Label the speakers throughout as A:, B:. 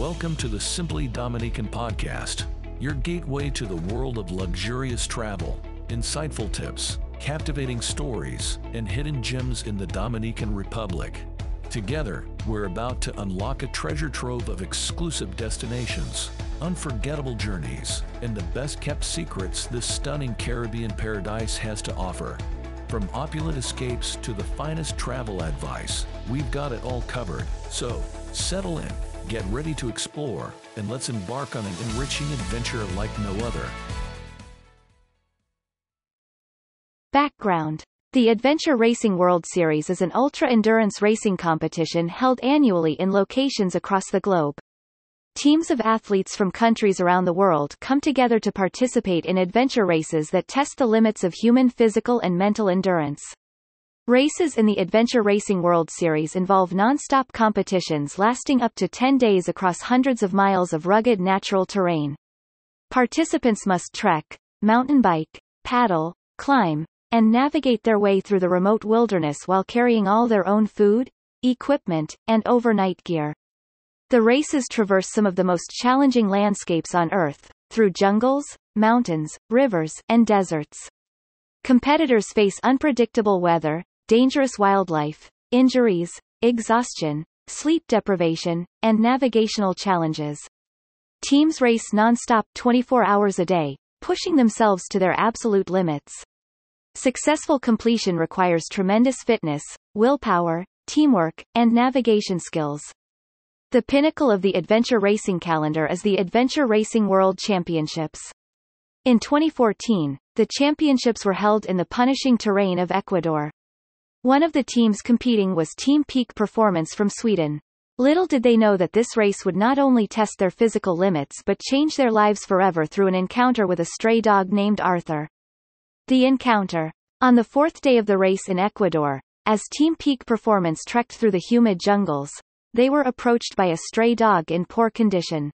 A: Welcome to the Simply Dominican podcast, your gateway to the world of luxurious travel, insightful tips, captivating stories, and hidden gems in the Dominican Republic. Together, we're about to unlock a treasure trove of exclusive destinations, unforgettable journeys, and the best kept secrets this stunning Caribbean paradise has to offer. From opulent escapes to the finest travel advice, we've got it all covered. So, settle in, get ready to explore, and let's embark on an enriching adventure like no other.
B: Background The Adventure Racing World Series is an ultra-endurance racing competition held annually in locations across the globe. Teams of athletes from countries around the world come together to participate in adventure races that test the limits of human physical and mental endurance. Races in the Adventure Racing World Series involve non-stop competitions lasting up to 10 days across hundreds of miles of rugged natural terrain. Participants must trek, mountain bike, paddle, climb, and navigate their way through the remote wilderness while carrying all their own food, equipment, and overnight gear. The races traverse some of the most challenging landscapes on Earth, through jungles, mountains, rivers, and deserts. Competitors face unpredictable weather, dangerous wildlife, injuries, exhaustion, sleep deprivation, and navigational challenges. Teams race non-stop 24 hours a day, pushing themselves to their absolute limits. Successful completion requires tremendous fitness, willpower, teamwork, and navigation skills. The pinnacle of the adventure racing calendar is the Adventure Racing World Championships. In 2014, the championships were held in the punishing terrain of Ecuador. One of the teams competing was Team Peak Performance from Sweden. Little did they know that this race would not only test their physical limits but change their lives forever through an encounter with a stray dog named Arthur. The encounter. On the fourth day of the race in Ecuador, as Team Peak Performance trekked through the humid jungles, they were approached by a stray dog in poor condition.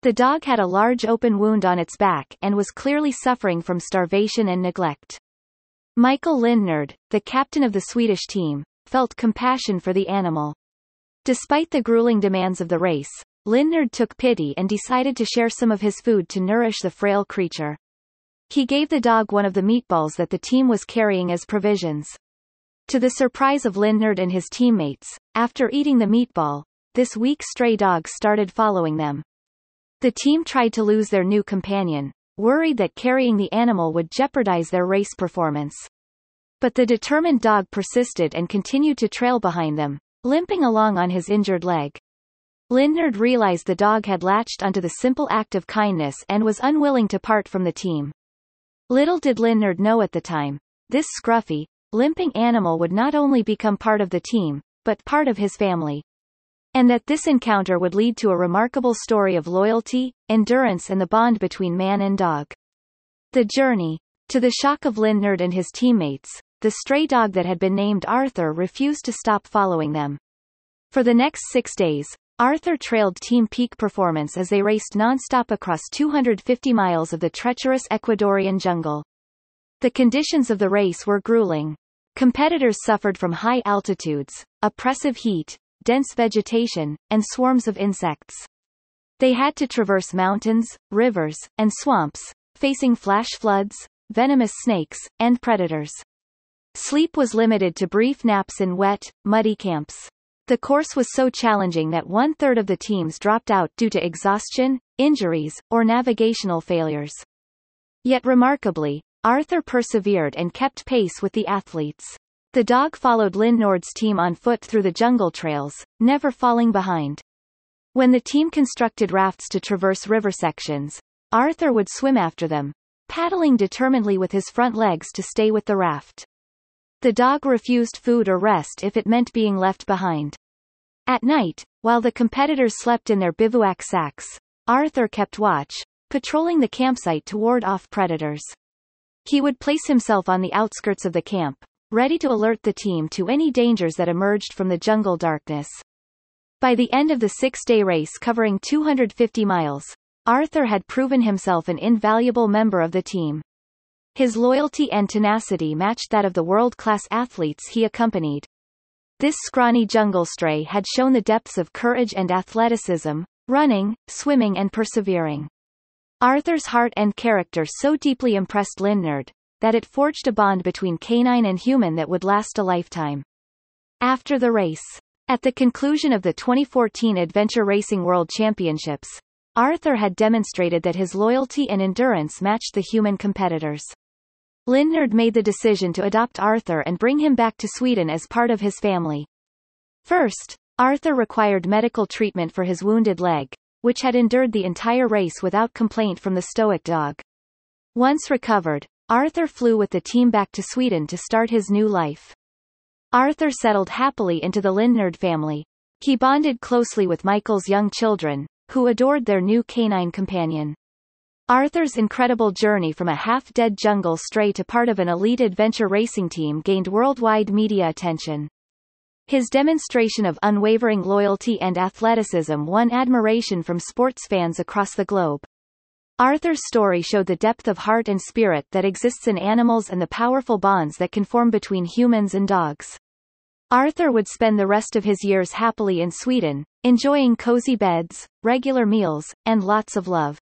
B: The dog had a large open wound on its back and was clearly suffering from starvation and neglect. Michael Lindnord, the captain of the Swedish team, felt compassion for the animal. Despite the grueling demands of the race, Lindnord took pity and decided to share some of his food to nourish the frail creature. He gave the dog one of the meatballs that the team was carrying as provisions. To the surprise of Lindnord and his teammates, after eating the meatball, this weak stray dog started following them. The team tried to lose their new companion, worried that carrying the animal would jeopardize their race performance. But the determined dog persisted and continued to trail behind them, limping along on his injured leg. Lindnord realized the dog had latched onto the simple act of kindness and was unwilling to part from the team. Little did Lindnord know at the time, this scruffy, limping animal would not only become part of the team, but part of his family. And that this encounter would lead to a remarkable story of loyalty, endurance and the bond between man and dog. The journey. To the shock of Lindnord and his teammates, the stray dog that had been named Arthur refused to stop following them. For the next six days, Arthur trailed Team Peak Performance as they raced non-stop across 250 miles of the treacherous Ecuadorian jungle. The conditions of the race were grueling. Competitors suffered from high altitudes, oppressive heat, dense vegetation, and swarms of insects. They had to traverse mountains, rivers, and swamps, facing flash floods, venomous snakes, and predators. Sleep was limited to brief naps in wet, muddy camps. The course was so challenging that one-third of the teams dropped out due to exhaustion, injuries, or navigational failures. Yet remarkably, Arthur persevered and kept pace with the athletes. The dog followed Lindnord's team on foot through the jungle trails, never falling behind. When the team constructed rafts to traverse river sections, Arthur would swim after them, paddling determinedly with his front legs to stay with the raft. The dog refused food or rest if it meant being left behind. At night, while the competitors slept in their bivouac sacks, Arthur kept watch, patrolling the campsite to ward off predators. He would place himself on the outskirts of the camp, ready to alert the team to any dangers that emerged from the jungle darkness. By the end of the six-day race covering 250 miles, Arthur had proven himself an invaluable member of the team. His loyalty and tenacity matched that of the world-class athletes he accompanied. This scrawny jungle stray had shown the depths of courage and athleticism, running, swimming and persevering. Arthur's heart and character so deeply impressed Lindnord, that it forged a bond between canine and human that would last a lifetime. After the race. At the conclusion of the 2014 Adventure Racing World Championships, Arthur had demonstrated that his loyalty and endurance matched the human competitors. Lindnord made the decision to adopt Arthur and bring him back to Sweden as part of his family. First, Arthur required medical treatment for his wounded leg, which had endured the entire race without complaint from the stoic dog. Once recovered, Arthur flew with the team back to Sweden to start his new life. Arthur settled happily into the Lindnord family. He bonded closely with Michael's young children, who adored their new canine companion. Arthur's incredible journey from a half-dead jungle stray to part of an elite adventure racing team gained worldwide media attention. His demonstration of unwavering loyalty and athleticism won admiration from sports fans across the globe. Arthur's story showed the depth of heart and spirit that exists in animals and the powerful bonds that can form between humans and dogs. Arthur would spend the rest of his years happily in Sweden, enjoying cozy beds, regular meals, and lots of love.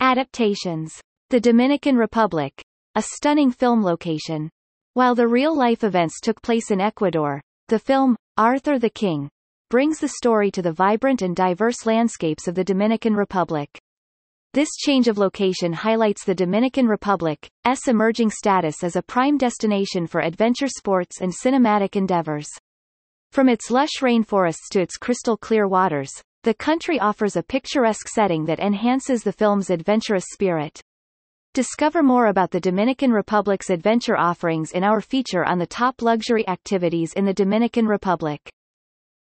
B: Adaptations. The Dominican Republic. A stunning film location. While the real-life events took place in Ecuador, the film, Arthur the King, brings the story to the vibrant and diverse landscapes of the Dominican Republic. This change of location highlights the Dominican Republic's emerging status as a prime destination for adventure sports and cinematic endeavors. From its lush rainforests to its crystal clear waters, the country offers a picturesque setting that enhances the film's adventurous spirit. Discover more about the Dominican Republic's adventure offerings in our feature on the top luxury activities in the Dominican Republic.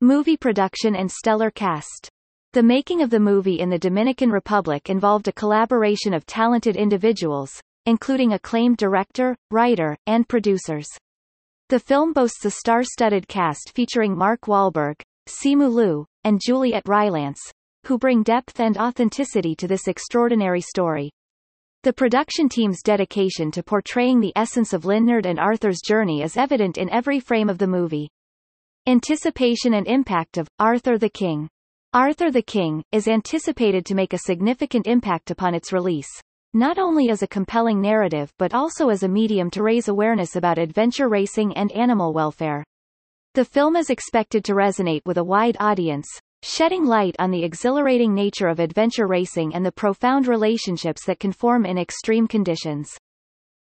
B: Movie production and stellar cast. The making of the movie in the Dominican Republic involved a collaboration of talented individuals, including acclaimed director, writer, and producers. The film boasts a star-studded cast featuring Mark Wahlberg, Simu Liu, and Juliet Rylance, who bring depth and authenticity to this extraordinary story. The production team's dedication to portraying the essence of Lindnord and Arthur's journey is evident in every frame of the movie. Anticipation and impact of Arthur the King. Arthur the King is anticipated to make a significant impact upon its release, not only as a compelling narrative but also as a medium to raise awareness about adventure racing and animal welfare. The film is expected to resonate with a wide audience, shedding light on the exhilarating nature of adventure racing and the profound relationships that can form in extreme conditions.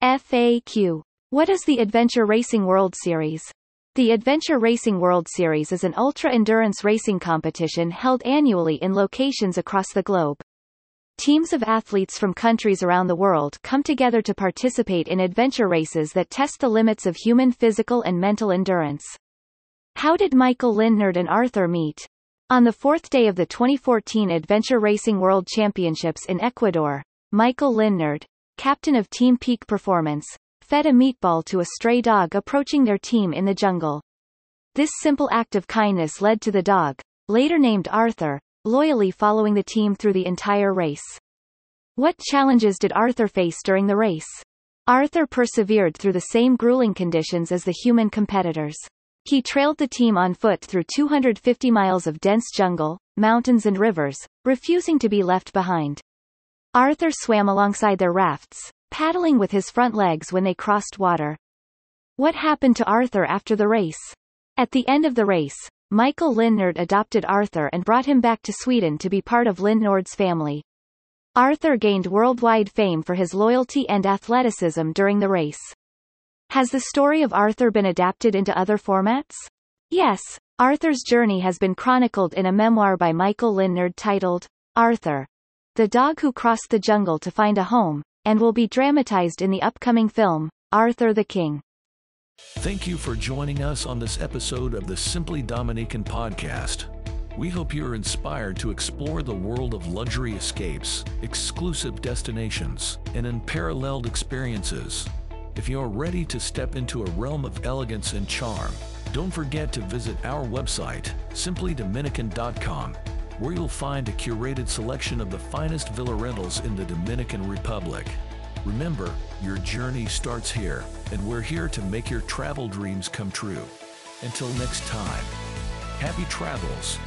B: FAQ. What is the Adventure Racing World Series? The Adventure Racing World Series is an ultra-endurance racing competition held annually in locations across the globe. Teams of athletes from countries around the world come together to participate in adventure races that test the limits of human physical and mental endurance. How did Michael Lindnord and Arthur meet? On the fourth day of the 2014 Adventure Racing World Championships in Ecuador, Michael Lindnord, captain of Team Peak Performance, fed a meatball to a stray dog approaching their team in the jungle. This simple act of kindness led to the dog, later named Arthur, loyally following the team through the entire race. What challenges did Arthur face during the race? Arthur persevered through the same grueling conditions as the human competitors. He trailed the team on foot through 250 miles of dense jungle, mountains and rivers, refusing to be left behind. Arthur swam alongside their rafts, paddling with his front legs when they crossed water. What happened to Arthur after the race? At the end of the race, Michael Lindnord adopted Arthur and brought him back to Sweden to be part of Lindnord's family. Arthur gained worldwide fame for his loyalty and athleticism during the race. Has the story of Arthur been adapted into other formats? Yes, Arthur's journey has been chronicled in a memoir by Michael Lindnord titled, Arthur. The Dog Who Crossed the Jungle to Find a Home, and will be dramatized in the upcoming film, Arthur the King.
A: Thank you for joining us on this episode of the Simply Dominican podcast. We hope you're inspired to explore the world of luxury escapes, exclusive destinations, and unparalleled experiences. If you're ready to step into a realm of elegance and charm, don't forget to visit our website, simplydominican.com, where you'll find a curated selection of the finest villa rentals in the Dominican Republic. Remember, your journey starts here, and we're here to make your travel dreams come true. Until next time, happy travels